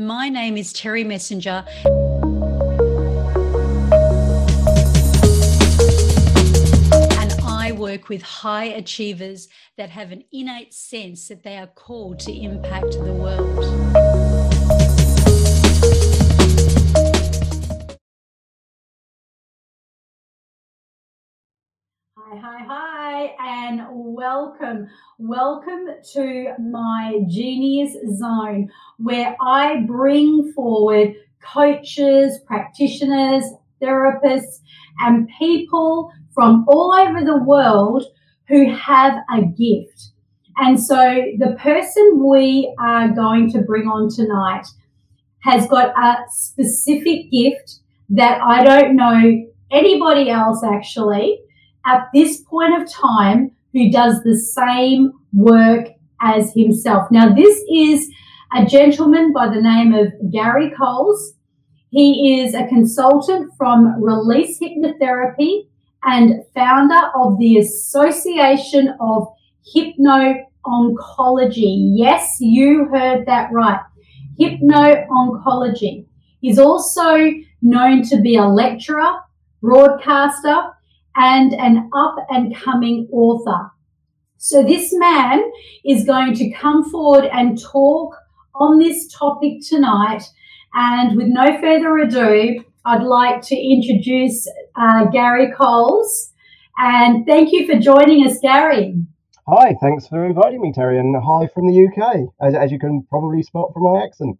My name is Terri Messenger. And I work with high achievers that have an innate sense that they are called to impact the world. Hi, hi, hi, and welcome. Welcome to my Genius Zone, where I bring forward coaches, practitioners, therapists, and people from all over the world who have a gift. And so the person we are going to bring on tonight has got a specific gift that I don't know anybody else actually at this point of time who does the same work as himself. Now, this is a gentleman by the name of Garry Coles. He is a consultant from Release Hypnotherapy and founder of the Association of Hypno Oncology. Yes, you heard that right. Hypno Oncology. He's also known to be a lecturer, broadcaster, and an up and coming author. So this man is going to come forward and talk on this topic tonight. And with no further ado, I'd like to introduce uh, Garry Coles. And thank you for joining us, Garry. Hi, thanks for inviting me, Terri, and hi from the UK, as, as you can probably spot from my accent.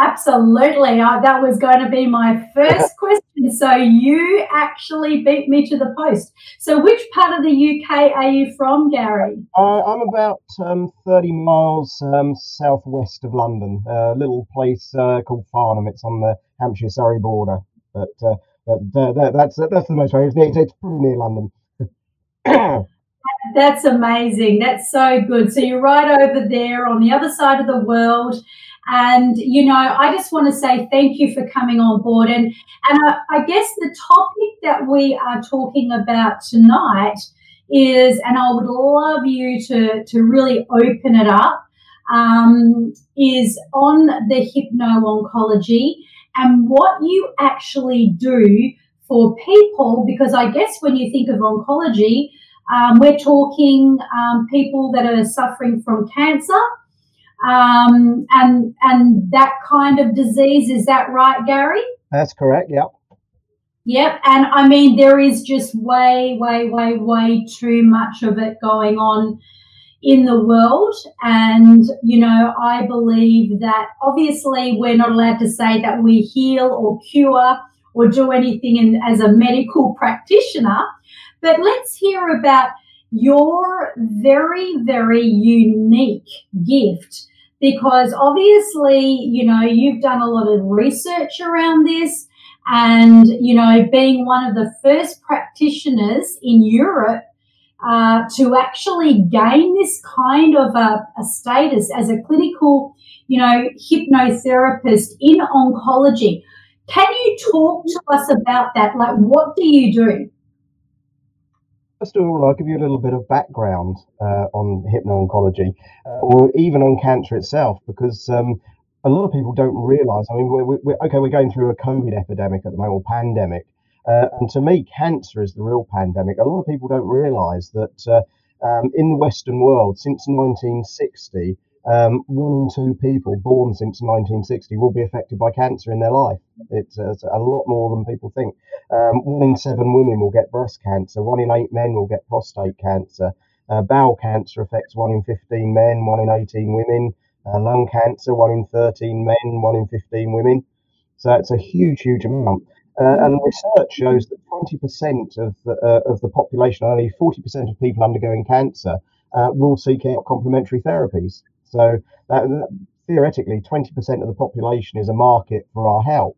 Absolutely. Uh, that was going to be my first question. So you actually beat me to the post. So which part of the UK are you from, Garry? Uh, I'm about um, 30 miles um, southwest of London, a little place uh, called Farnham. It's on the Hampshire-Surrey border. But, uh, but that, that's, that's the most It's, it's pretty near London. That's amazing. That's so good. So you're right over there on the other side of the world. And, you know, I just want to say thank you for coming on board. And, and I, I guess the topic that we are talking about tonight is, and I would love you to, to really open it up, um, is on the hypno-oncology and what you actually do for people. Because I guess when you think of oncology, um, we're talking um, people that are suffering from cancer, um, and and that kind of disease. Is that right, Garry? That's correct. Yep. Yep. And I mean, there is just way, way, way, way too much of it going on in the world. And, you know, I believe that obviously we're not allowed to say that we heal or cure or do anything in, as a medical practitioner. But let's hear about your very, very unique gift because obviously, you know, you've done a lot of research around this and, you know, being one of the first practitioners in Europe uh, to actually gain this kind of a, a status as a clinical, you know, hypnotherapist in oncology. Can you talk to us about that? Like, what do you do? First of all, I'll give you a little bit of background uh, on hypno-oncology, uh, or even on cancer itself, because um, a lot of people don't realise. I mean, we're, we're, okay, we're going through a COVID epidemic at the moment, or pandemic, uh, and to me, cancer is the real pandemic. A lot of people don't realise that uh, um, in the Western world, since 1960, um, one in two people born since 1960 will be affected by cancer in their life. It's, uh, it's a lot more than people think. Um, one in seven women will get breast cancer. One in eight men will get prostate cancer. Uh, bowel cancer affects one in 15 men, one in 18 women. Uh, lung cancer, one in 13 men, one in 15 women. So it's a huge, huge amount. Uh, and research shows that 20% of the, uh, of the population, only 40% of people undergoing cancer, uh, will seek out complementary therapies. So that, that, theoretically, 20% of the population is a market for our help.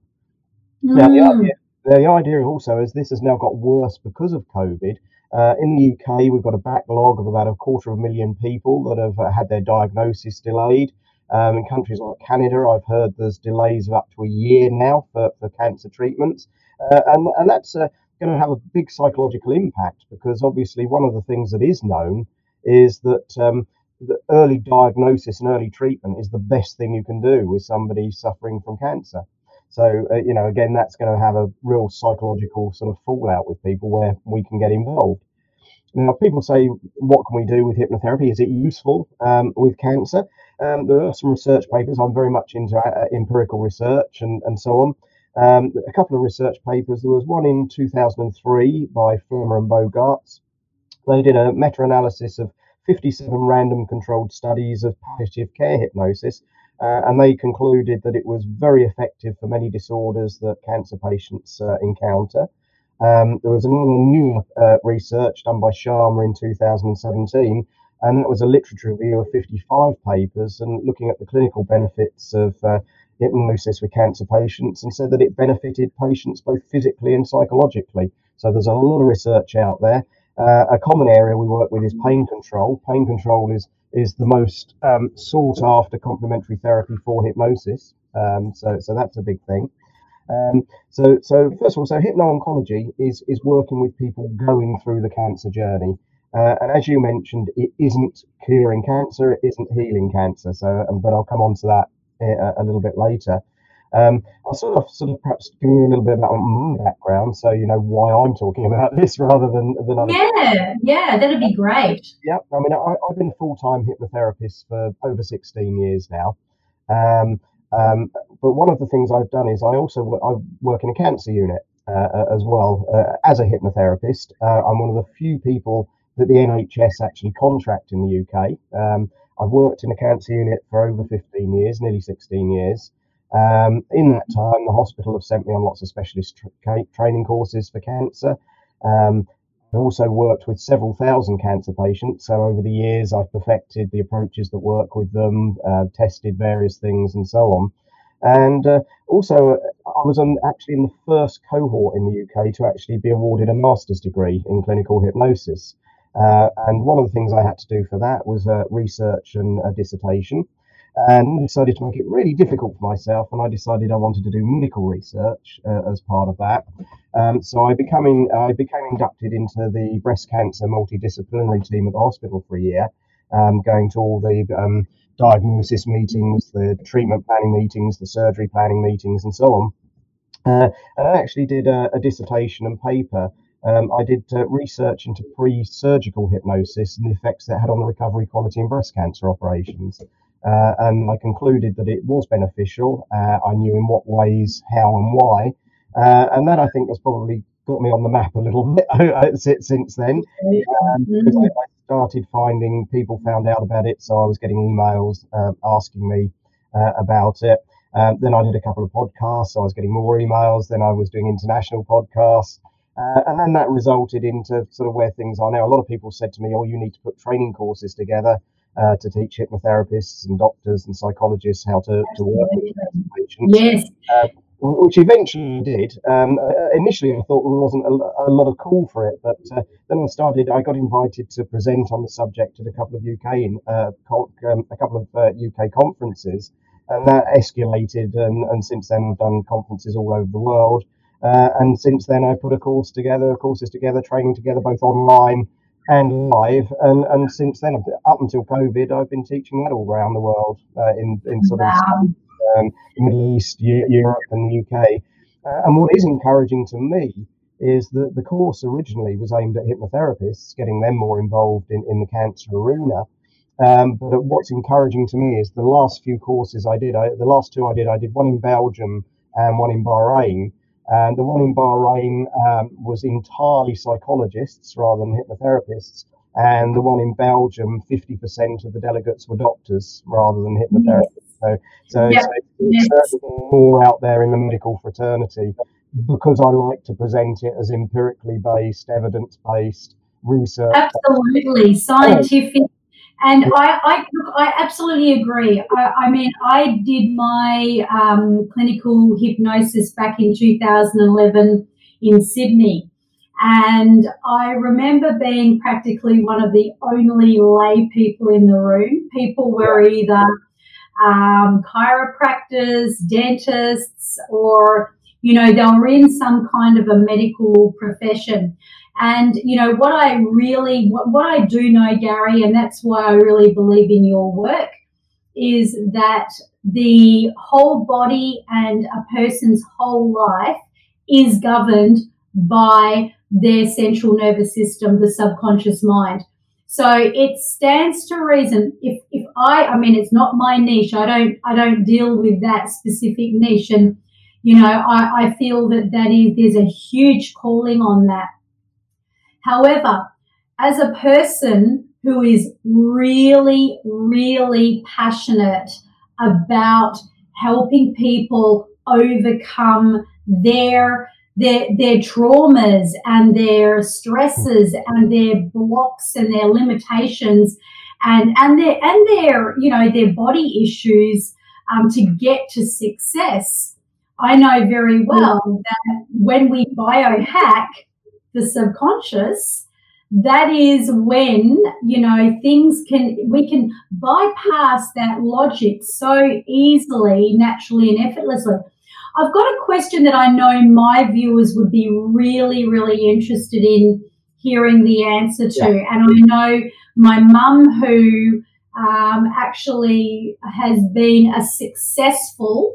Mm. Now, the hmm. idea, the idea also is this has now got worse because of COVID. Uh, in the UK, we've got a backlog of about a quarter of a million people that have uh, had their diagnosis delayed. Um, in countries like Canada, I've heard there's delays of up to a year now for, for cancer treatments. Uh, and, and that's uh, going to have a big psychological impact because obviously one of the things that is known is that um, the early diagnosis and early treatment is the best thing you can do with somebody suffering from cancer. So, uh, you know, again, that's going to have a real psychological sort of fallout with people where we can get involved. Now, people say, what can we do with hypnotherapy? Is it useful um, with cancer? Um, there are some research papers. I'm very much into uh, empirical research and, and so on. Um, a couple of research papers. There was one in 2003 by Flammer and Bongartz. They did a meta analysis of 57 random controlled studies of palliative care hypnosis uh, and they concluded that it was very effective for many disorders that cancer patients uh, encounter. Um, there was a new uh, research done by Sharma in 2017, and that was a literature review of 55 papers and looking at the clinical benefits of uh, hypnosis with cancer patients and said that it benefited patients both physically and psychologically. So there's a lot of research out there. Uh, a common area we work with is pain control. Pain control is is the most um, sought after complementary therapy for hypnosis. Um, so, so that's a big thing. Um, so, so first of all, so hypno-oncology is is working with people going through the cancer journey, uh, and as you mentioned, it isn't curing cancer, it isn't healing cancer. So, um, but I'll come on to that a, uh, a little bit later. Um, I'll sort of, sort of perhaps give you a little bit about my background, so you know why I'm talking about this rather than than other. Yeah, yeah, that'd be great. Yeah, I mean, I, have been a full time hypnotherapist for over 16 years now. Um, um, but one of the things I've done is I also work, I work in a cancer unit uh, as well uh, as a hypnotherapist. Uh, I'm one of the few people that the NHS actually contract in the UK. Um, I've worked in a cancer unit for over 15 years, nearly 16 years. Um, in that time, the hospital have sent me on lots of specialist tra- training courses for cancer. Um, I've also worked with several thousand cancer patients. So over the years, I've perfected the approaches that work with them, uh, tested various things, and so on. And uh, also, I was on, actually in the first cohort in the UK to actually be awarded a master's degree in clinical hypnosis. Uh, and one of the things I had to do for that was uh, research and a dissertation and decided to make it really difficult for myself. And I decided I wanted to do medical research uh, as part of that. Um, so I I became inducted into the breast cancer multidisciplinary team at the hospital for a year, um, going to all the um, diagnosis meetings, the treatment planning meetings, the surgery planning meetings, and so on. Uh, and I actually did a, a dissertation and paper. Um, I did uh, research into pre-surgical hypnosis and the effects that had on the recovery quality in breast cancer operations. Uh, and I concluded that it was beneficial. Uh, I knew in what ways, how, and why. Uh, and that I think has probably got me on the map a little bit since then. Um, because I, I, started finding people found out about it, so I was getting emails uh, asking me uh, about it. Um, then I did a couple of podcasts, so I was getting more emails. Then I was doing international podcasts. Uh, and then that resulted into sort of where things are now. A lot of people said to me, "Oh, you need to put training courses together." Uh, to teach hypnotherapists and doctors and psychologists how to, to work with patients. Yes. Uh, which eventually did. Um, uh, initially, I thought there wasn't a, a, lot of call for it, but uh, then I started. I got invited to present on the subject at a couple of UK uh, um, a couple of UK uh, conferences, and that escalated. And, and, since then, I've done conferences all over the world. and since then, I put a course together, courses together, training together, both online and live. And, and since then, up until COVID, I've been teaching that all around the world uh, in, in sort wow. of um, Middle East, Europe, and the UK. Uh, and what is encouraging to me is that the course originally was aimed at hypnotherapists, getting them more involved in, in the cancer arena. Um, but what's encouraging to me is the last few courses I did, I, the last two I did, I did one in Belgium and one in Bahrain. And the one in Bahrain um, was entirely psychologists rather than hypnotherapists. And the one in Belgium, 50% of the delegates were doctors rather than hypnotherapists. So, so, yeah. so it's more out there in the medical fraternity because I like to present it as empirically based, evidence based research. Absolutely, scientific and I, I, look, I absolutely agree. I, I, mean, I did my um, clinical hypnosis back in 2011 in Sydney. And I remember being practically one of the only lay people in the room. People were either um, chiropractors, dentists, or, you know, they were in some kind of a medical profession. And, you know, what I really, what, what I do know, Garry, and that's why I really believe in your work, is that the whole body and a person's whole life is governed by their central nervous system, the subconscious mind. So it stands to reason. If if I, I mean, it's not my niche. I don't I don't deal with that specific niche, and you know, I, I feel that that is there's a huge calling on that. However, as a person who is really, really passionate about helping people overcome their their their traumas and their stresses and their blocks and their limitations and and their and their you know their body issues um, to get to success. I know very well that when we biohack the subconscious, that is when you know things can we can bypass that logic so easily naturally and effortlessly. I've got a question that i know my viewers would be really really interested in hearing the answer to. Yeah. and i know my mum who um, actually has been a successful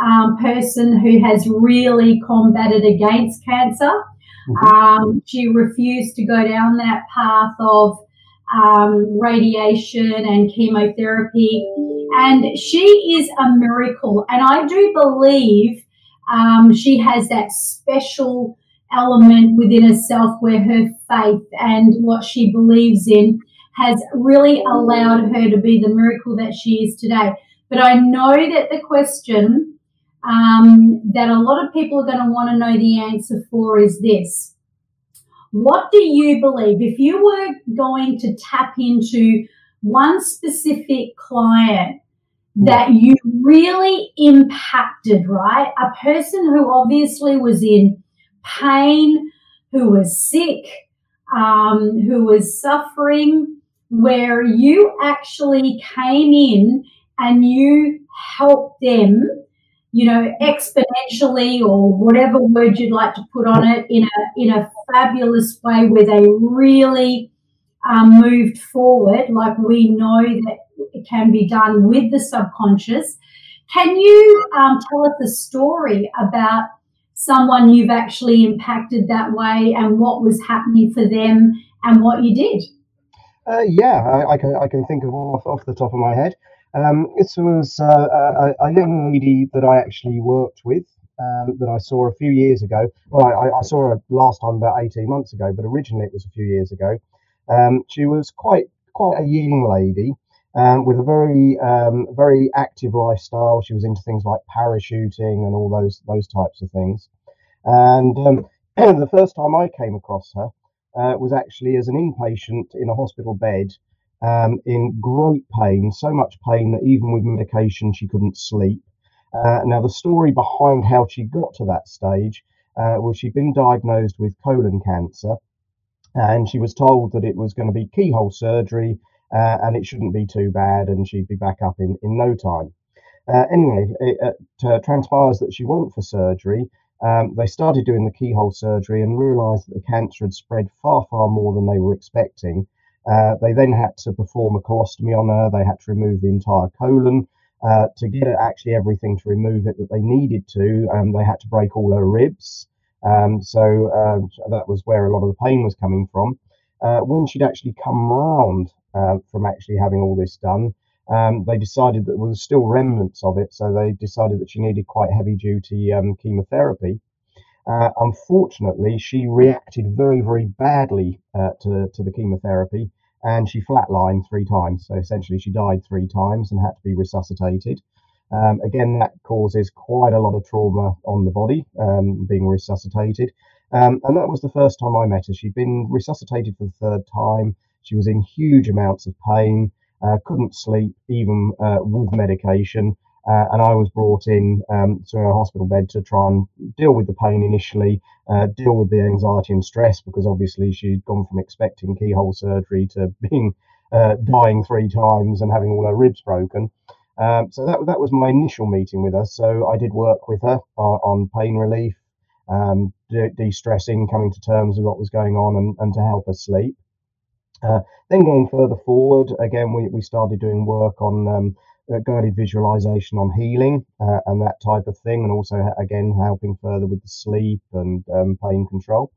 um, person who has really combated against cancer Mm-hmm. Um, she refused to go down that path of um, radiation and chemotherapy. And she is a miracle. And I do believe um, she has that special element within herself where her faith and what she believes in has really allowed her to be the miracle that she is today. But I know that the question um, that a lot of people are going to want to know the answer for is this. What do you believe? If you were going to tap into one specific client that you really impacted, right? A person who obviously was in pain, who was sick, um, who was suffering, where you actually came in and you helped them you know, exponentially or whatever word you'd like to put on it in a in a fabulous way where they really um, moved forward, like we know that it can be done with the subconscious. Can you um, tell us a story about someone you've actually impacted that way and what was happening for them and what you did? Uh, yeah, I, I, can I can think of off off the top of my head. Um, this was uh, a, a, young lady that I actually worked with um, that I saw a few years ago. Well, I, I, saw her last time about 18 months ago, but originally it was a few years ago. Um, she was quite quite a young lady um, with a very um, very active lifestyle. She was into things like parachuting and all those those types of things. And um, the first time I came across her uh, was actually as an inpatient in a hospital bed um, in great pain, so much pain that even with medication she couldn't sleep. Uh, now, the story behind how she got to that stage uh, was she'd been diagnosed with colon cancer and she was told that it was going to be keyhole surgery uh, and it shouldn't be too bad and she'd be back up in, in no time. Uh, anyway, it uh, transpires that she went for surgery. Um, they started doing the keyhole surgery and realized that the cancer had spread far, far more than they were expecting. Uh, they then had to perform a colostomy on her. They had to remove the entire colon. Uh, to get actually everything to remove it that they needed to, um, they had to break all her ribs. Um, so um, that was where a lot of the pain was coming from. Uh, when she'd actually come round uh, from actually having all this done, um, they decided that there was still remnants of it. So they decided that she needed quite heavy duty um, chemotherapy. Uh, unfortunately, she reacted very, very badly uh, to, to the chemotherapy and she flatlined three times. So essentially, she died three times and had to be resuscitated. Um, again, that causes quite a lot of trauma on the body, um, being resuscitated. Um, and that was the first time I met her. She'd been resuscitated for the third time. She was in huge amounts of pain, uh, couldn't sleep even uh, with medication. Uh, and I was brought in um, to a hospital bed to try and deal with the pain initially, uh, deal with the anxiety and stress because obviously she'd gone from expecting keyhole surgery to being uh, dying three times and having all her ribs broken. Um, so that that was my initial meeting with her. So I did work with her on pain relief. um, de stressing, coming to terms with what was going on, and, and to help her sleep. Uh, then going further forward, again, we, we started doing work on um, uh, guided visualization on healing uh, and that type of thing, and also again helping further with the sleep and um, pain control.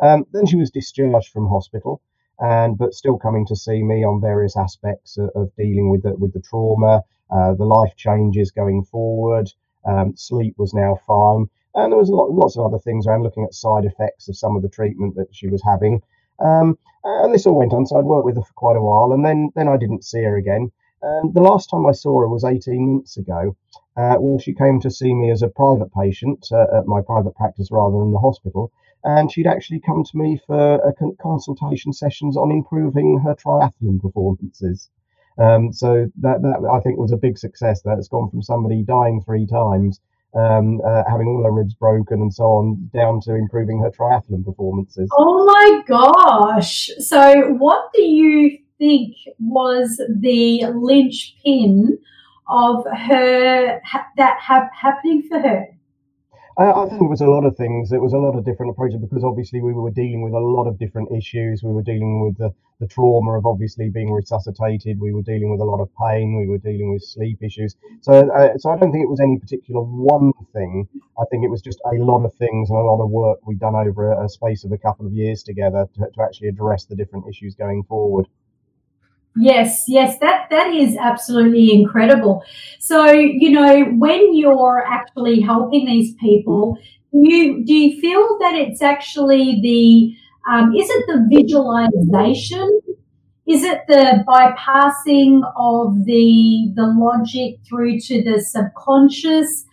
Um, then she was discharged from hospital, and but still coming to see me on various aspects of, of dealing with the, with the trauma, uh, the life changes going forward. Um, sleep was now fine, and there was lot, lots of other things around looking at side effects of some of the treatment that she was having. Um, and this all went on, so I'd worked with her for quite a while, and then then I didn't see her again. And the last time I saw her was 18 months ago, uh, when she came to see me as a private patient uh, at my private practice rather than the hospital. And she'd actually come to me for consultation sessions on improving her triathlon performances. Um, so that, that I think was a big success. That it's gone from somebody dying three times, um, uh, having all her ribs broken and so on, down to improving her triathlon performances. Oh my gosh! So what do you think was the linchpin of her that ha- happening for her? I, I, think it was a lot of things. It was a lot of different approaches because obviously we were dealing with a lot of different issues. We were dealing with the, the trauma of obviously being resuscitated. We were dealing with a lot of pain. We were dealing with sleep issues. So, uh, so I don't think it was any particular one thing. I think it was just a lot of things and a lot of work we'd done over a, a space of a couple of years together to, to actually address the different issues going forward. Yes, yes, that that is absolutely incredible. So, you know, when you're actually helping these people, you do you feel that it's actually the um, is it the visualization? Is it the bypassing of the the logic through to the subconscious?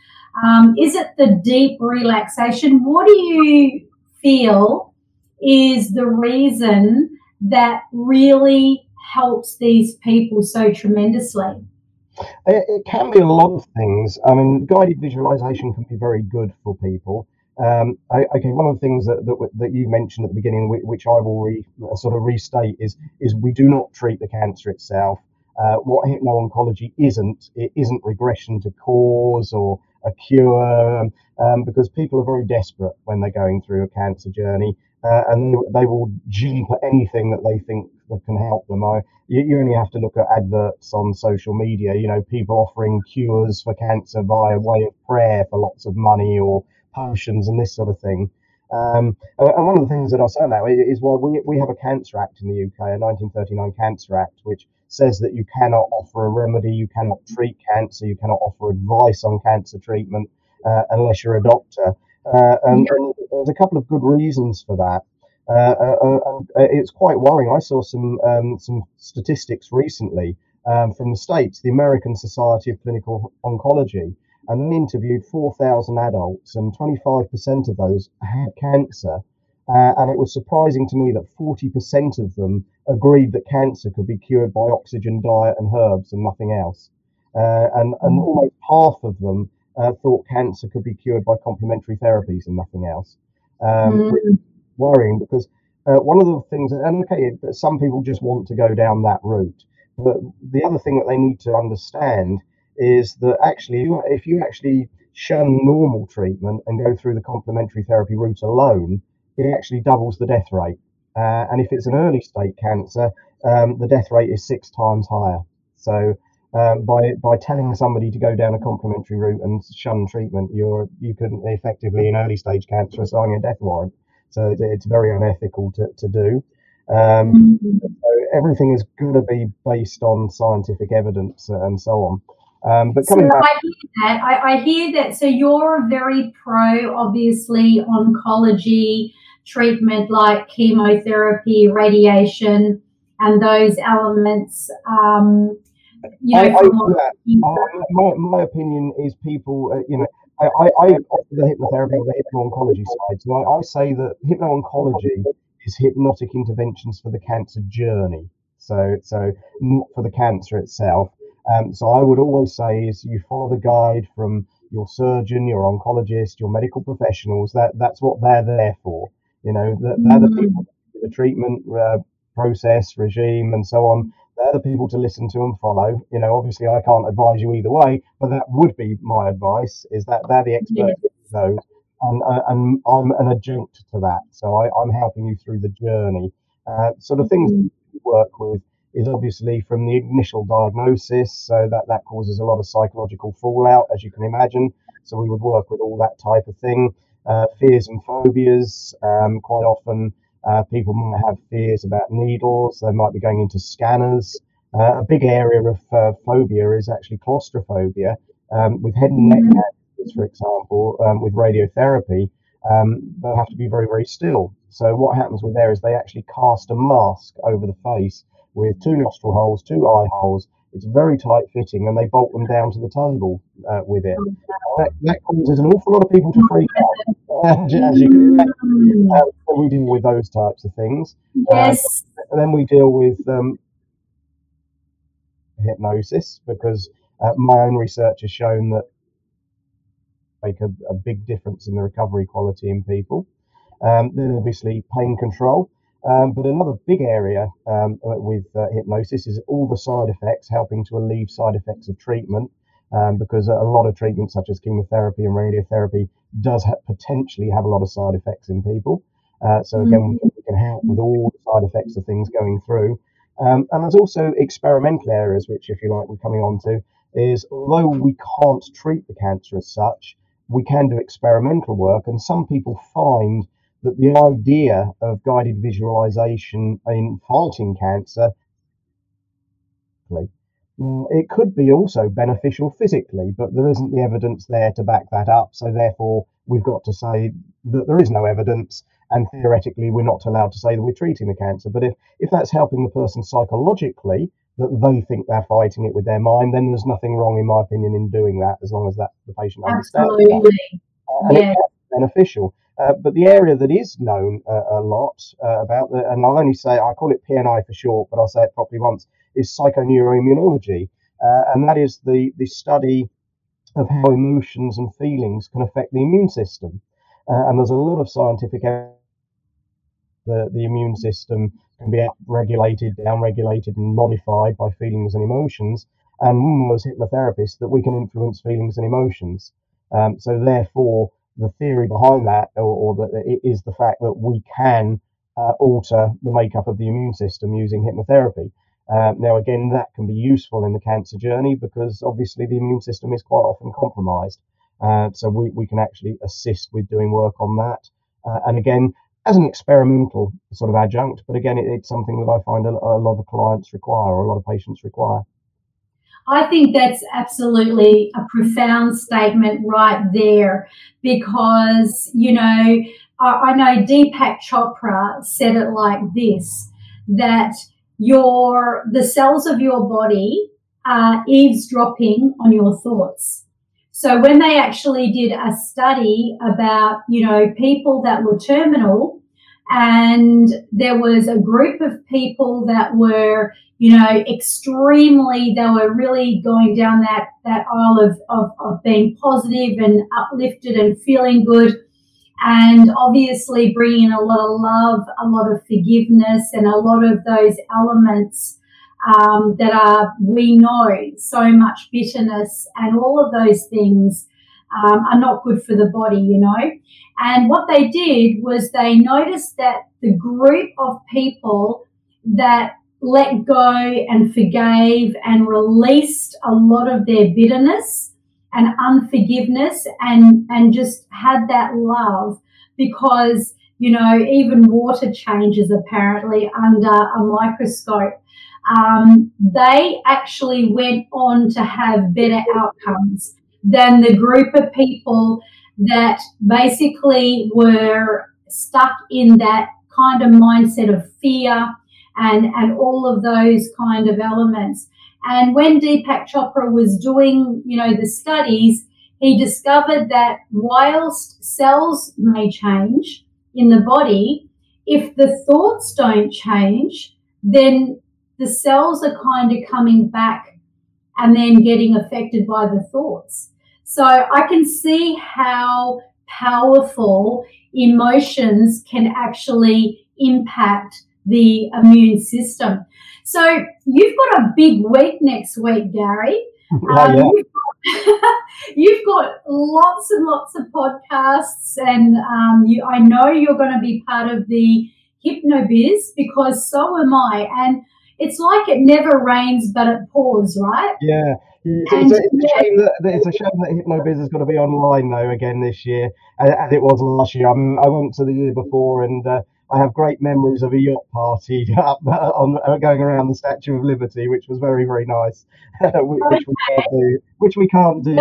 Um, is it the deep relaxation? What do you feel is the reason that really helps these people so tremendously? It, it, can be a lot of things. I mean, guided visualization can be very good for people. Um, I, okay, one of the things that, that, that you mentioned at the beginning, which I will re, sort of restate, is is we do not treat the cancer itself. Uh, what hypno-oncology isn't, it isn't regression to cause or a cure, um because people are very desperate when they're going through a cancer journey, uh, and they will jump at anything that they think that can help them. I, you, you, only have to look at adverts on social media. You know, people offering cures for cancer via way of prayer for lots of money or potions and this sort of thing. Um, and one of the things that I say now is why we, we have a Cancer Act in the UK, a 1939 Cancer Act, which says that you cannot offer a remedy, you cannot treat cancer, you cannot offer advice on cancer treatment uh, unless you're a doctor. Uh, and, and, there's a couple of good reasons for that. Uh, uh, uh, uh, it's quite worrying. I saw some um, some statistics recently um, from the states, the American Society of Clinical Oncology, and they interviewed 4,000 adults, and 25% of those had cancer. Uh, and it was surprising to me that 40% of them agreed that cancer could be cured by oxygen diet and herbs and nothing else. Uh, and, and mm. almost half of them uh, thought cancer could be cured by complementary therapies and nothing else. Um, mm worrying because uh, one of the things, and okay, some people just want to go down that route, but the other thing that they need to understand is that actually, if you actually shun normal treatment and go through the complementary therapy route alone, it actually doubles the death rate. Uh, and if it's an early state cancer, um, the death rate is six times higher. So um, by by telling somebody to go down a complementary route and shun treatment, you're you can effectively in early stage cancer assign a death warrant. So it's very unethical to, to do. Um, mm-hmm. so everything is going to be based on scientific evidence and so on. Um, but coming so back, I hear that. I, I, hear that. So you're very pro, obviously, oncology treatment like chemotherapy, radiation, and those elements. Um, you know, I, I, yeah, my, my opinion is people, uh, you know, I, I, I offer the hypnotherapy or the hypno-oncology side. So I, I say that hypno-oncology is hypnotic interventions for the cancer journey. So, so not for the cancer itself. Um, so I would always say is you follow the guide from your surgeon, your oncologist, your medical professionals. That that's what they're there for. You know, they're, they're the mm-hmm. people the treatment uh, process, regime, and so on they're the people to listen to and follow. You know, obviously, I can't advise you either way, but that would be my advice: is that they're the experts, yeah. those, and, uh, and I'm an adjunct to that. So I, am helping you through the journey. Uh, so the things mm-hmm. we work with is obviously from the initial diagnosis, so that that causes a lot of psychological fallout, as you can imagine. So we would work with all that type of thing. Uh, fears and phobias. Um, quite often, uh, people might have fears about needles. They might be going into scanners. Uh, a big area of uh, phobia is actually claustrophobia. Um, with head and neck mm-hmm. cancers, for example, um, with radiotherapy, um, they have to be very, very still. So what happens with there is they actually cast a mask over the face with two nostril holes, two eye holes. It's very tight fitting, and they bolt them down to the table uh, with it. Oh, that, that, causes an awful lot of people to freak out, as you can imagine. Uh, we deal with those types of things. Yes. Uh, and then we deal with um, hypnosis because uh, my own research has shown that make a, a, big difference in the recovery quality in people. Um, then obviously pain control. Um, but another big area um, with uh, hypnosis is all the side effects, helping to alleviate side effects of treatment, um, because a lot of treatments, such as chemotherapy and radiotherapy, does ha- potentially have a lot of side effects in people. Uh, so again, mm-hmm. we, can, we, can, help with all the side effects of things going through. Um, and there's also experimental areas, which, if you like, we're coming on to, is although we can't treat the cancer as such, we can do experimental work, and some people find that the idea of guided visualization in fighting cancer it could be also beneficial physically, but there isn't the evidence there to back that up. So therefore, we've got to say that there is no evidence, and theoretically, we're not allowed to say that we're treating the cancer. But if if that's helping the person psychologically, that they think they're fighting it with their mind, then there's nothing wrong, in my opinion, in doing that, as long as that the patient understands. Absolutely. Uh, and it's beneficial. Uh, but the area that is known uh, a lot uh, about, the, and I'll only say, I call it PNI for short, but I'll say it properly once, is psychoneuroimmunology. Uh, and that is the, the study of how emotions and feelings can affect the immune system. Uh, and there's a lot of scientific evidence that the immune system can be regulated, downregulated, and modified by feelings and emotions. And as hypnotherapists, that we can influence feelings and emotions. Um, so therefore, the theory behind that, or, or that it is the fact that we can uh, alter the makeup of the immune system using hypnotherapy. Um, now, again, that can be useful in the cancer journey because obviously the immune system is quite often compromised. Uh, so we, we can actually assist with doing work on that. Uh, and again, as an experimental sort of adjunct, but again, it, it's something that I find a, a lot of clients require, or a lot of patients require. I think that's absolutely a profound statement right there because, you know, I, I, know Deepak Chopra said it like this that your the cells of your body are eavesdropping on your thoughts. So when they actually did a study about, you know, people that were terminal and there was a group of people that were, you know, extremely, they were really going down that, that aisle of, of, of being positive and uplifted and feeling good. And obviously bringing in a lot of love, a lot of forgiveness and a lot of those elements um, that are, we know, so much bitterness and all of those things um, are not good for the body, you know. And what they did was they noticed that the group of people that let go and forgave and released a lot of their bitterness and unforgiveness and, and just had that love because, you know, even water changes apparently under a microscope. Um, they actually went on to have better outcomes than the group of people that basically were stuck in that kind of mindset of fear and, and all of those kind of elements. And when Deepak Chopra was doing, you know, the studies, he discovered that whilst cells may change in the body, if the thoughts don't change, then the cells are kind of coming back and then getting affected by the thoughts. So I can see how powerful emotions can actually impact the immune system. So you've got a big week next week, Garry. Um, yeah. You've got you've got lots and lots of podcasts, and um, you, I know you're going to be part of the HypnoBiz because so am I. And it's like it never rains, but it pours, right? Yeah. It's, it's, a, it's, a, shame that, it's a shame that HypnoBiz is going to be online though again this year, as it was last year. I'm, i went to the year before, and uh, I have great memories of a yacht party up on uh, going around the Statue of Liberty, which was very very nice, which, we can't do, which we can't do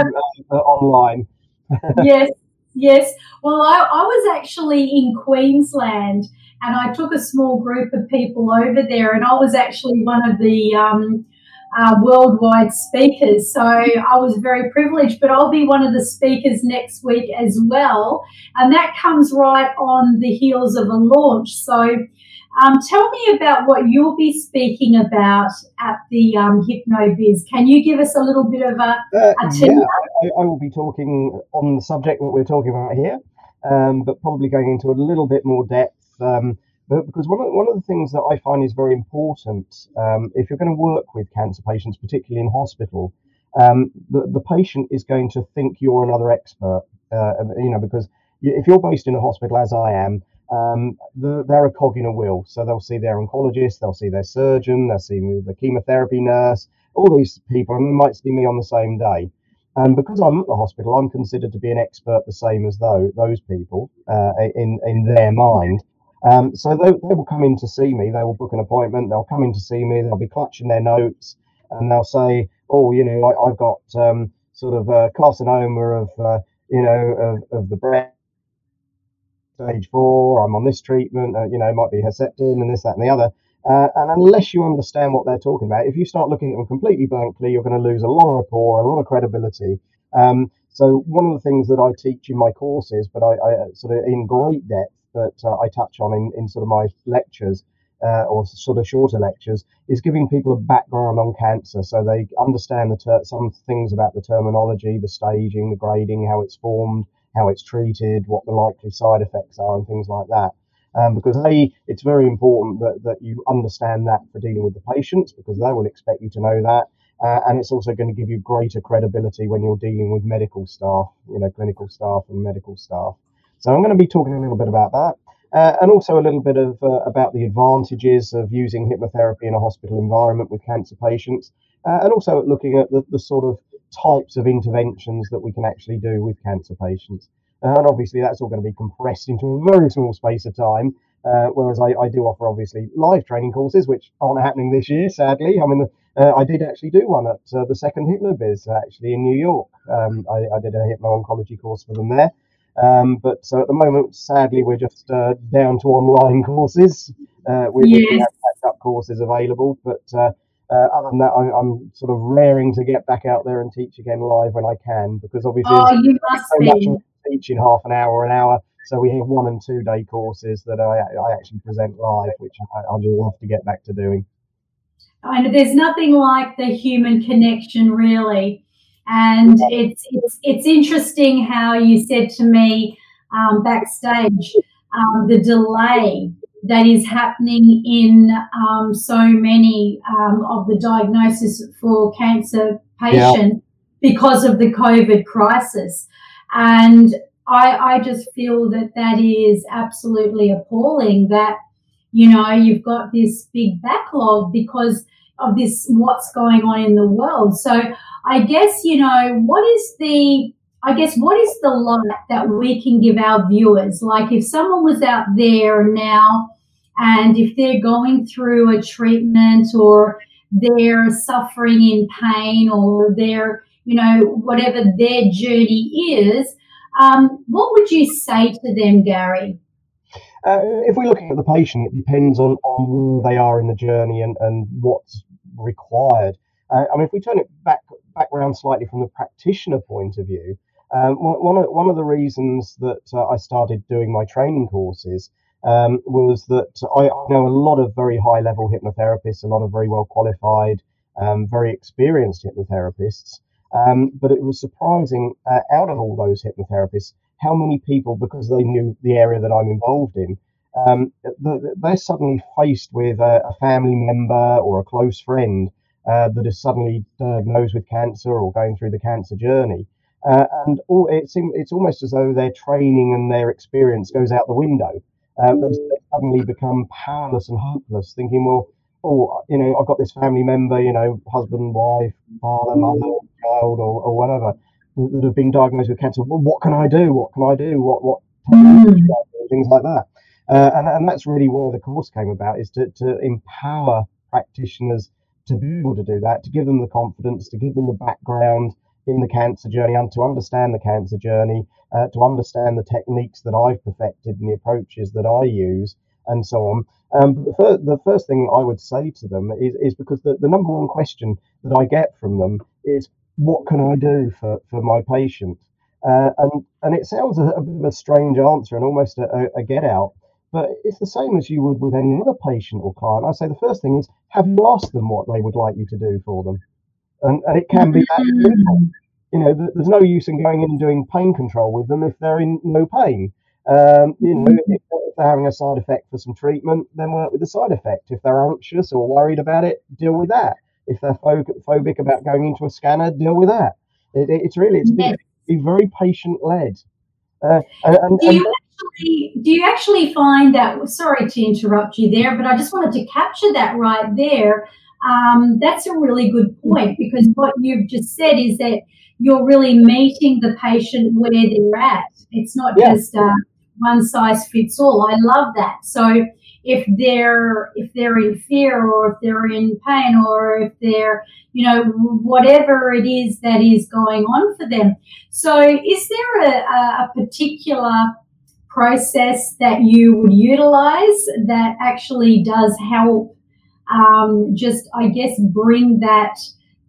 uh, online. yes, yes. Well, I, I was actually in Queensland and I took a small group of people over there, and I was actually one of the um, uh, worldwide speakers. So I was very privileged, but I'll be one of the speakers next week as well. And that comes right on the heels of a launch. So um, tell me about what you'll be speaking about at the um, HypnoBiz. Can you give us a little bit of a, uh, a yeah, I, I, will be talking on the subject that we're talking about here, um, but probably going into a little bit more depth um, but because one of, one of the things that I find is very important, um, if you're going to work with cancer patients, particularly in hospital, um, the, the patient is going to think you're another expert. Uh, you know, because if you're based in a hospital, as I am, um, the, they're a cog in a wheel. So they'll see their oncologist, they'll see their surgeon, they'll see the chemotherapy nurse, all these people, and they might see me on the same day. And because I'm at the hospital, I'm considered to be an expert the same as those, those people uh, in, in their mind. Um, so they, they will come in to see me. They will book an appointment. They'll come in to see me. They'll be clutching their notes and they'll say, "Oh, you know, I, have got um, sort of a carcinoma of, uh, you know, of, of the breast." Stage four, I'm on this treatment, uh, you know, it might be Herceptin and this, that, and the other. Uh, and unless you understand what they're talking about, if you start looking at them completely blankly, you're going to lose a lot of rapport, a lot of credibility. Um, so one of the things that I teach in my courses, but I, I sort of in great depth, that uh, I touch on in, in sort of my lectures uh, or sort of shorter lectures is giving people a background on cancer so they understand the ter- some things about the terminology, the staging, the grading, how it's formed, how it's treated, what the likely side effects are, and things like that. Um, because a, it's very important that, that you understand that for dealing with the patients because they will expect you to know that. Uh, and it's also going to give you greater credibility when you're dealing with medical staff, you know, clinical staff and medical staff. So I'm going to be talking a little bit about that. Uh, and also a little bit of uh, about the advantages of using hypnotherapy in a hospital environment with cancer patients, uh, and also looking at the, the, sort of types of interventions that we can actually do with cancer patients. Uh, and obviously, that's all going to be compressed into a very small space of time. Uh, whereas I, I, do offer obviously live training courses, which aren't happening this year, sadly. I mean, uh, I did actually do one at the second HypnoBiz actually in New York. Um, I, I, did a hypno oncology course for them there. Um, but so at the moment, sadly, we're just uh, down to online courses. Uh, we, yes. we have up courses available, but uh, uh, other than that, I, am sort of raring to get back out there and teach again live when I can, because obviously oh, you must so much teaching half an hour, or an hour. So we have one and two day courses that I, I actually present live, which I, I'd love to get back to doing. And there's nothing like the human connection, really. And it's, it's, it's interesting how you said to me um, backstage um, the delay that is happening in um, so many um, of the diagnosis for cancer patients yeah. because of the COVID crisis. And I, I just feel that that is absolutely appalling that, you know, you've got this big backlog because of this, what's going on in the world. So I guess, you know, what is the, I guess, what is the light that we can give our viewers? Like if someone was out there now and if they're going through a treatment or they're suffering in pain or they're, you know, whatever their journey is, um, what would you say to them, Garry? Uh, if we're looking at the patient, it depends on, on where they are in the journey and, and what's required. Uh, I mean, if we turn it back back around slightly from the practitioner point of view, um, one, of, one of the reasons that uh, I started doing my training courses um, was that I, I, know a lot of very high level hypnotherapists, a lot of very well qualified, um, very experienced hypnotherapists. Um, but it was surprising uh, out of all those hypnotherapists how many people, because they knew the area that I'm involved in, um, they're suddenly faced with a, a, family member or a close friend uh, that is suddenly diagnosed with cancer or going through the cancer journey. Uh, and all, it's, it's almost as though their training and their experience goes out the window. Uh, they suddenly become powerless and hopeless, thinking, well, oh, you know, I've got this family member, you know, husband, wife, father, mother, child, or, or whatever, that have been diagnosed with cancer. Well, what can I do? What can I do? What what things like that. Uh, and, and that's really where the course came about, is to, to empower practitioners to be able to do that, to give them the confidence, to give them the background in the cancer journey and to understand the cancer journey, uh, to understand the techniques that I've perfected and the approaches that I use, and so on. Um, the, fir- the first thing I would say to them is, is because the, the number one question that I get from them is, What can I do for, for my patient? Uh, and, and it sounds a, a, bit of a strange answer and almost a, a, get out, but it's the same as you would with any other patient or client. I say the first thing is, have you asked them what they would like you to do for them? And, and it can be that simple. You know, there's no use in going in and doing pain control with them if they're in no pain. Um, you know, if, if they're having a side effect for some treatment, then work with the side effect. If they're anxious or worried about it, deal with that. If they're phobic about going into a scanner, deal with that. It, it, it's really it's yes. be, be very patient led. Uh, and, and, you actually do you actually find that? Sorry to interrupt you there, but I just wanted to capture that right there. Um, that's a really good point because what you've just said is that you're really meeting the patient where they're at. It's not yeah. just uh, one size fits all. I love that. So if they're if they're in fear or if they're in pain or if they're you know whatever it is that is going on for them. So is there a, a particular process that you would utilize that actually does help um, just I guess bring that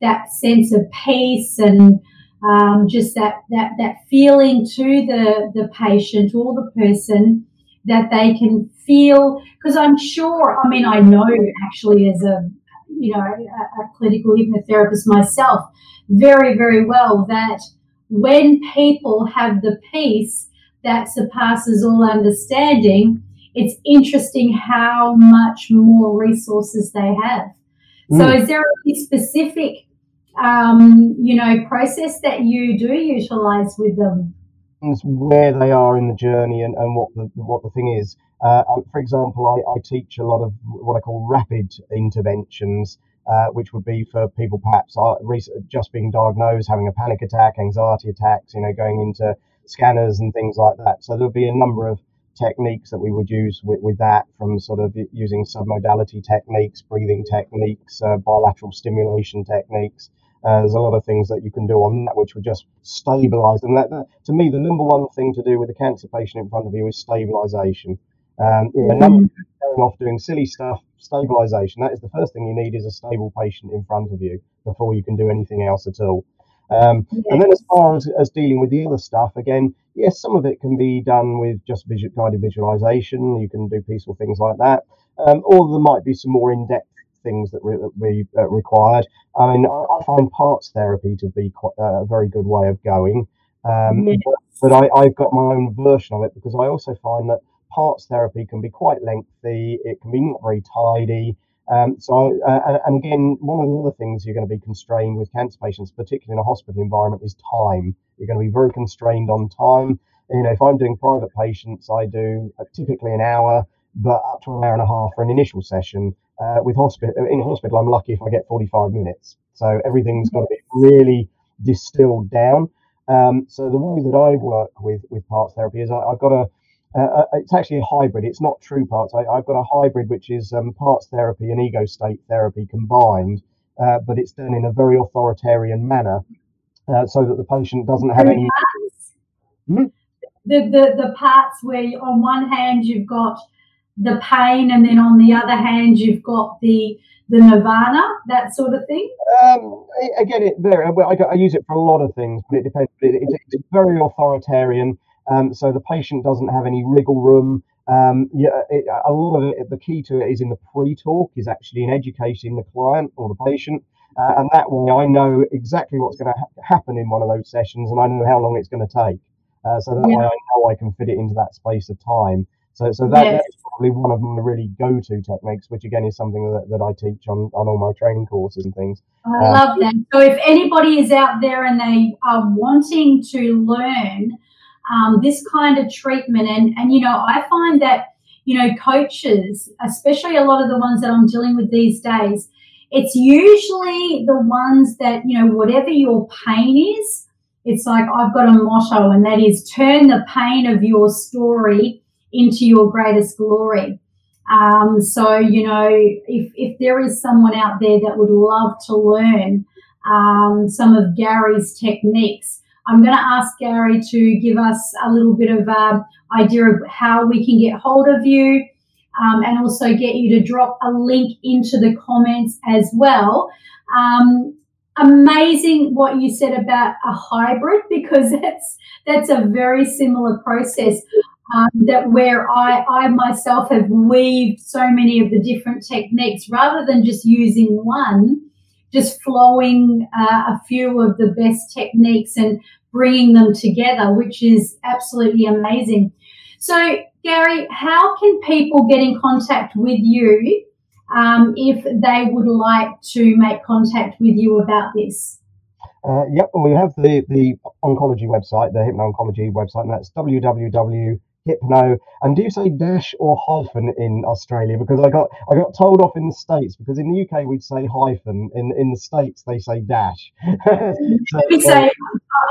that sense of peace and um, just that, that, that feeling to the, the patient or the person that they can feel, because I'm sure, I mean, I know actually as a, you know, a, a clinical hypnotherapist myself very, very well that when people have the peace that surpasses all understanding, it's interesting how much more resources they have. Mm. So, is there a specific um, you know, process that you do utilize with them? Where they are in the journey and, and what the what the thing is. Uh, um, for example, I, I teach a lot of what I call rapid interventions, uh, which would be for people perhaps uh, just being diagnosed, having a panic attack, anxiety attacks, you know, going into scanners and things like that. So there'll be a number of techniques that we would use with, with that from sort of using submodality techniques, breathing techniques, uh, bilateral stimulation techniques, uh, there's a lot of things that you can do on that which would just stabilize. And that, that, to me, the number one thing to do with a cancer patient in front of you is stabilization. Um, you know, mm-hmm. going off doing silly stuff, stabilization. That is the first thing you need is a stable patient in front of you before you can do anything else at all. Um, yes. And then as far as, as dealing with the other stuff, again, yes, some of it can be done with just visual, guided visualization. You can do peaceful things like that. Um, or there might be some more in-depth things that we uh, required. I mean, I, find parts therapy to be quite, uh, a very good way of going. Um, yes. But, I, I've got my own version of it because I also find that parts therapy can be quite lengthy. It can be not very tidy. Um, so, uh, and again, one of the other things you're going to be constrained with cancer patients, particularly in a hospital environment, is time. You're going to be very constrained on time. You know, if I'm doing private patients, I do uh, typically an hour, but up to an hour and a half for an initial session. Uh, with hospital, in hospital, I'm lucky if I get 45 minutes. So everything's got to be really distilled down. Um, so the way that I work with with parts therapy is I, have got a uh, it's actually a hybrid. It's not true parts. I, have got a hybrid which is um, parts therapy and ego state therapy combined, uh, but it's done in a very authoritarian manner, uh, so that the patient doesn't have any. Hmm? The, the the parts where on one hand you've got the pain, and then on the other hand, you've got the the nirvana, that sort of thing? Um, again, it very. I, I, use it for a lot of things, but it depends. It, it, it's very authoritarian, um, so the patient doesn't have any wriggle room. Um, yeah, it, a lot of it, the key to it is in the pre-talk, is actually in educating the client or the patient. Uh, and that way I know exactly what's going to ha- happen in one of those sessions and I know how long it's going to take. Uh, so that yeah. way I know I can fit it into that space of time. So, so that, yes. that's probably one of my really go-to techniques, which again is something that, that I teach on, on all my training courses and things. I um, love that. So if anybody is out there and they are wanting to learn um, this kind of treatment, and and you know, I find that you know coaches, especially a lot of the ones that I'm dealing with these days, it's usually the ones that you know whatever your pain is. It's like I've got a motto, and that is turn the pain of your story into your greatest glory. Um, so, you know, if, if there is someone out there that would love to learn um, some of Garry's techniques, I'm going to ask Garry to give us a little bit of an idea of how we can get hold of you um, and also get you to drop a link into the comments as well. Um, amazing what you said about a hybrid because that's that's a very similar process um, that where I, I myself have weaved so many of the different techniques rather than just using one, just flowing uh, a few of the best techniques and bringing them together, which is absolutely amazing. So, Garry, how can people get in contact with you um, if they would like to make contact with you about this? Uh, yep, we have the, the oncology website, the hypno oncology website, and that's www hypno. And do you say dash or hyphen in Australia? Because I got I got told off in the states because in the UK we'd say hyphen. In in the states they say dash. so, we say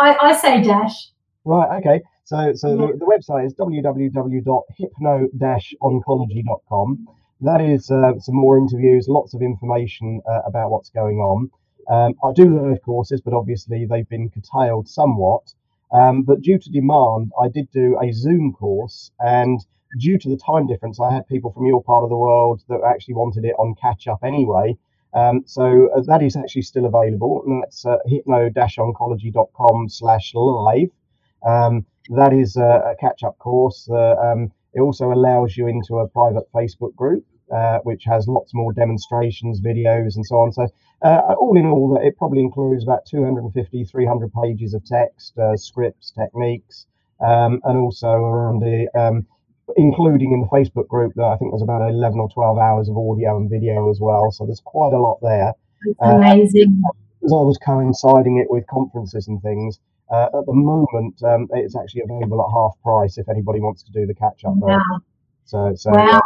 I, I say dash. Right. Okay. So so yeah. the, the website is www.hypno-oncology.com. That is uh, some more interviews, lots of information uh, about what's going on. Um, I do live courses, but obviously they've been curtailed somewhat. Um, but due to demand, I did do a Zoom course, and due to the time difference, I had people from your part of the world that actually wanted it on catch up anyway. Um, so uh, that is actually still available, and that's uh, hypno-oncology.com slash live. Um, that is a, a catch-up course. Uh, um, it also allows you into a private Facebook group, uh, which has lots more demonstrations, videos, and so on. So uh, all in all, it probably includes about 250, 300 pages of text, uh, scripts, techniques, um, and also around the, um, including in the Facebook group, that I think there's about 11 or 12 hours of audio and video as well. So there's quite a lot there. amazing. Uh, as I was coinciding it with conferences and things, uh, at the moment, um, it's actually available at half price if anybody wants to do the catch up. Wow. So, so, wow.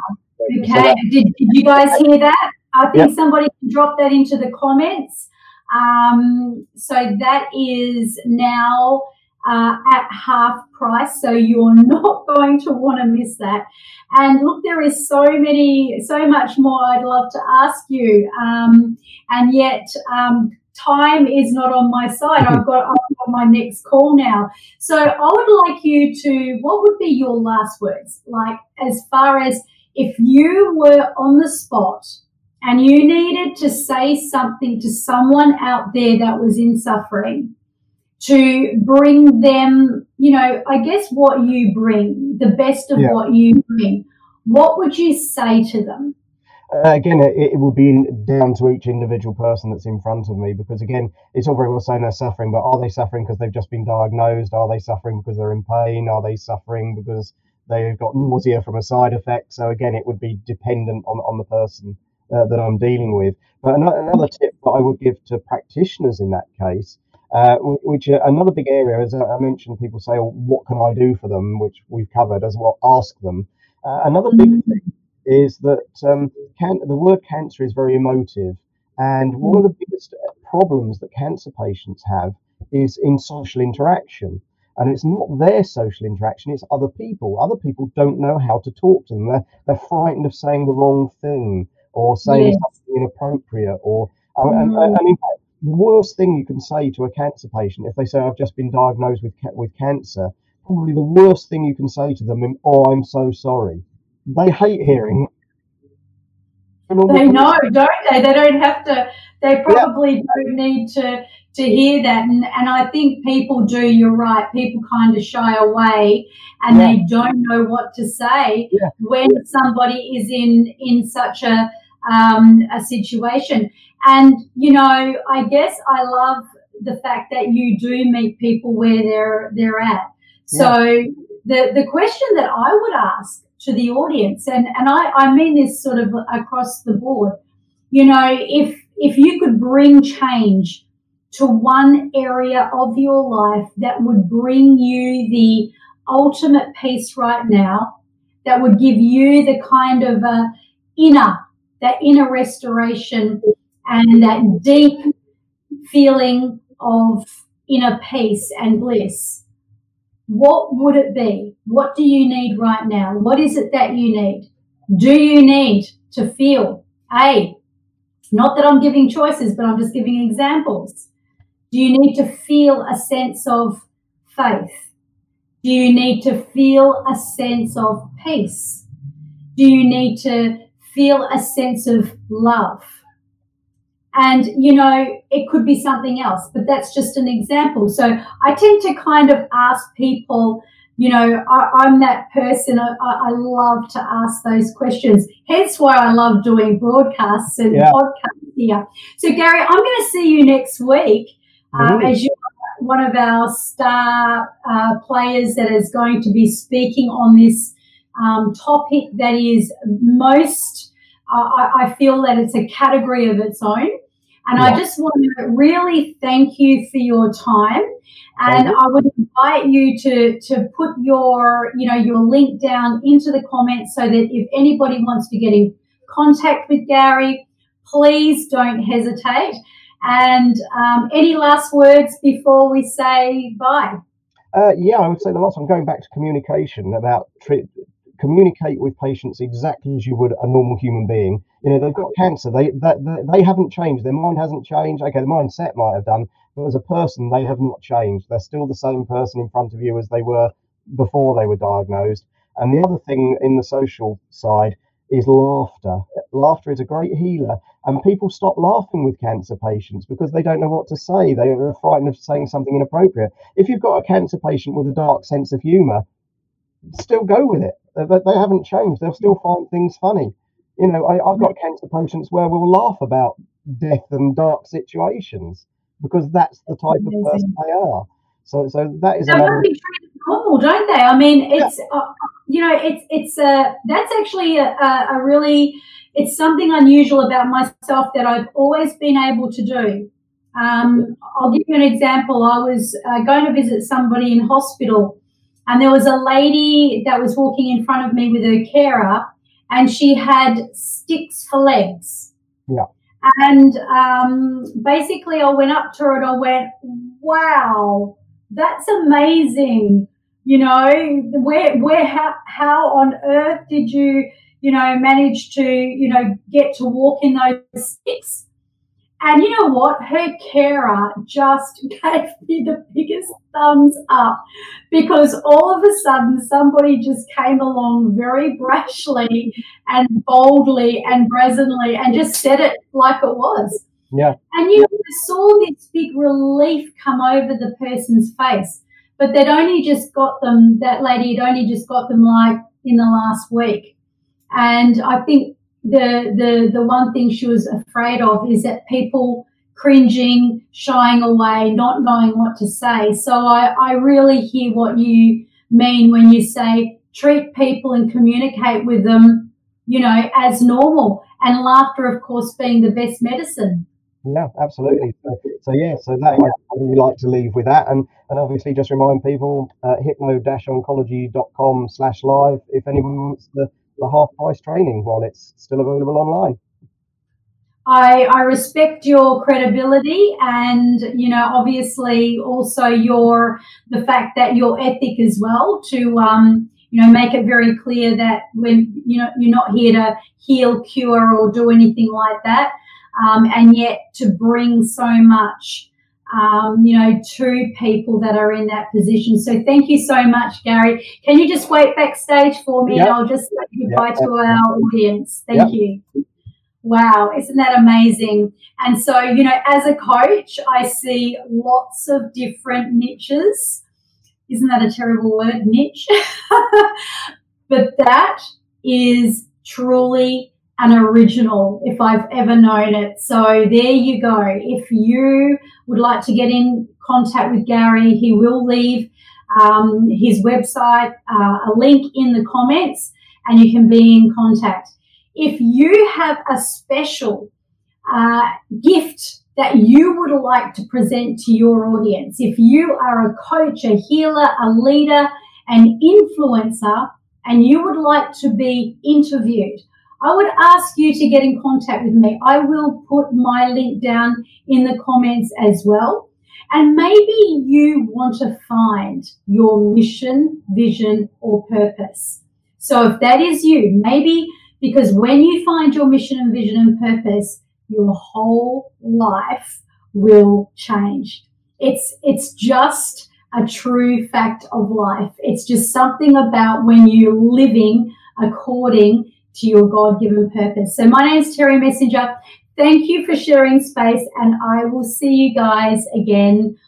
Okay. So that, did, did you guys hear that? I think yep. somebody can drop that into the comments. Um, so that is now uh, at half price. So you're not going to want to miss that. And look, there is so many, so much more I'd love to ask you. Um, and yet, um, time is not on my side. I've got, I've got my next call now. So I would like you to, what would be your last words? Like, as far as if you were on the spot and you needed to say something to someone out there that was in suffering to bring them, you know, I guess what you bring, the best of yeah. what you bring, what would you say to them? Uh, again, it, it will be down to each individual person that's in front of me because, again, it's all very well saying they're suffering, but are they suffering because they've just been diagnosed? Are they suffering because they're in pain? Are they suffering because they've got nausea from a side effect? So, again, it would be dependent on, on the person uh, that I'm dealing with. But another tip that I would give to practitioners in that case, uh, which uh, another big area, as I mentioned, people say, well, "What can I do for them?" Which we've covered as well. Ask them. Uh, another big mm-hmm. thing is that um, can, the word cancer is very emotive, and one of the biggest problems that cancer patients have is in social interaction. And it's not their social interaction, it's other people. Other people don't know how to talk to them. They're, they're frightened of saying the wrong thing or saying yes. something inappropriate or mm. and, and, in fact, the worst thing you can say to a cancer patient if they say I've just been diagnosed with with cancer, probably the worst thing you can say to them, is, "Oh, I'm so sorry." They hate hearing. They know, don't they? They don't have to. They probably yeah. don't need to to hear that. And, and I think people do, you're right, people kind of shy away and yeah. they don't know what to say yeah. when somebody is in, in such a, um, a situation. And, you know, I guess I love the fact that you do meet people where they're, they're at. So yeah. the, the question that I would ask to to the audience, and and I, I mean this sort of across the board. You know, if if you could bring change to one area of your life that would bring you the ultimate peace right now, that would give you the kind of uh, inner, that inner restoration and that deep feeling of inner peace and bliss, what would it be? What do you need right now? What is it that you need? Do you need to feel? A, not that I'm giving choices, but I'm just giving examples. Do you need to feel a sense of faith? Do you need to feel a sense of peace? Do you need to feel a sense of love? And, you know, it could be something else, but that's just an example. So I tend to kind of ask people, you know, I, am that person. I, I, love to ask those questions. Hence why I love doing broadcasts and yeah. podcasts here. So, Garry, I'm going to see you next week um, as you one of our star uh, players that is going to be speaking on this um, topic that is most, uh, I, I, feel that it's a category of its own. And yeah. I just want to really thank you for your time. And I would invite you to, to put your, you know, your link down into the comments so that if anybody wants to get in contact with Garry, please don't hesitate. And um, any last words before we say bye? Uh, yeah, I would say the last one, going back to communication, about tri- communicate with patients exactly as you would a normal human being. You know, they've got cancer. They, they they haven't changed. Their mind hasn't changed. Okay, the mindset might have done, but as a person, they have not changed. They're still the same person in front of you as they were before they were diagnosed. And the other thing in the social side is laughter. Laughter is a great healer, and people stop laughing with cancer patients because they don't know what to say. They are frightened of saying something inappropriate. If you've got a cancer patient with a dark sense of humor, still go with it. They, they haven't changed. They'll still find things funny. You know, I, have got cancer patients where we'll laugh about death and dark situations because that's the type of person they are. So, so that is. They another... normal, don't they? I mean, it's. Yeah. Uh, you know, it's it's a that's actually a, a, really it's something unusual about myself that I've always been able to do. Um, I'll give you an example. I was uh, going to visit somebody in hospital, and there was a lady that was walking in front of me with her carer, and she had sticks for legs. Yeah. And um, basically, I went up to her and I went, "Wow, that's amazing." you know where where how, how on earth did you you know manage to you know get to walk in those sticks? And you know what? Her carer just gave me the biggest thumbs up because all of a sudden somebody just came along very brashly and boldly and brazenly and just said it like it was yeah and you saw this big relief come over the person's face but they'd only just got them, that lady had only just got them like in the last week. And I think the, the, the one thing she was afraid of is that people cringing, shying away, not knowing what to say. So I, I really hear what you mean when you say treat people and communicate with them, you know, as normal. And laughter, of course, being the best medicine. Yeah, absolutely. So, so yeah, so that we like to leave with that, and and obviously just remind people uh, hypno-oncology.com slash live if anyone wants the, the half price training while it's still available online. I, I respect your credibility and you know obviously also your the fact that your ethic as well to um, you know make it very clear that when you know you're not here to heal cure or do anything like that um, and yet to bring so much, um, you know, to people that are in that position. So thank you so much, Garry. Can you just wait backstage for me? Yep. And I'll just say goodbye yep. to our audience. Thank yep. you. Wow, isn't that amazing? And so, you know, as a coach, I see lots of different niches. Isn't that a terrible word, niche? but that is truly an original if I've ever known it. So there you go. If you would like to get in contact with Garry, he will leave um, his website, uh, a link in the comments. and you can be in contact. If you have a special uh, gift that you would like to present to your audience, if you are a coach, a healer, a leader, an influencer, and you would like to be interviewed, I would ask you to get in contact with me. I will put my link down in the comments as well. And maybe you want to find your mission, vision, or purpose. So if that is you, maybe because when you find your mission and vision and purpose, your whole life will change. It's, it's just a true fact of life. It's just something about when you're living according to your God given purpose. So my name is Terri Messenger. Thank you for sharing space and I will see you guys again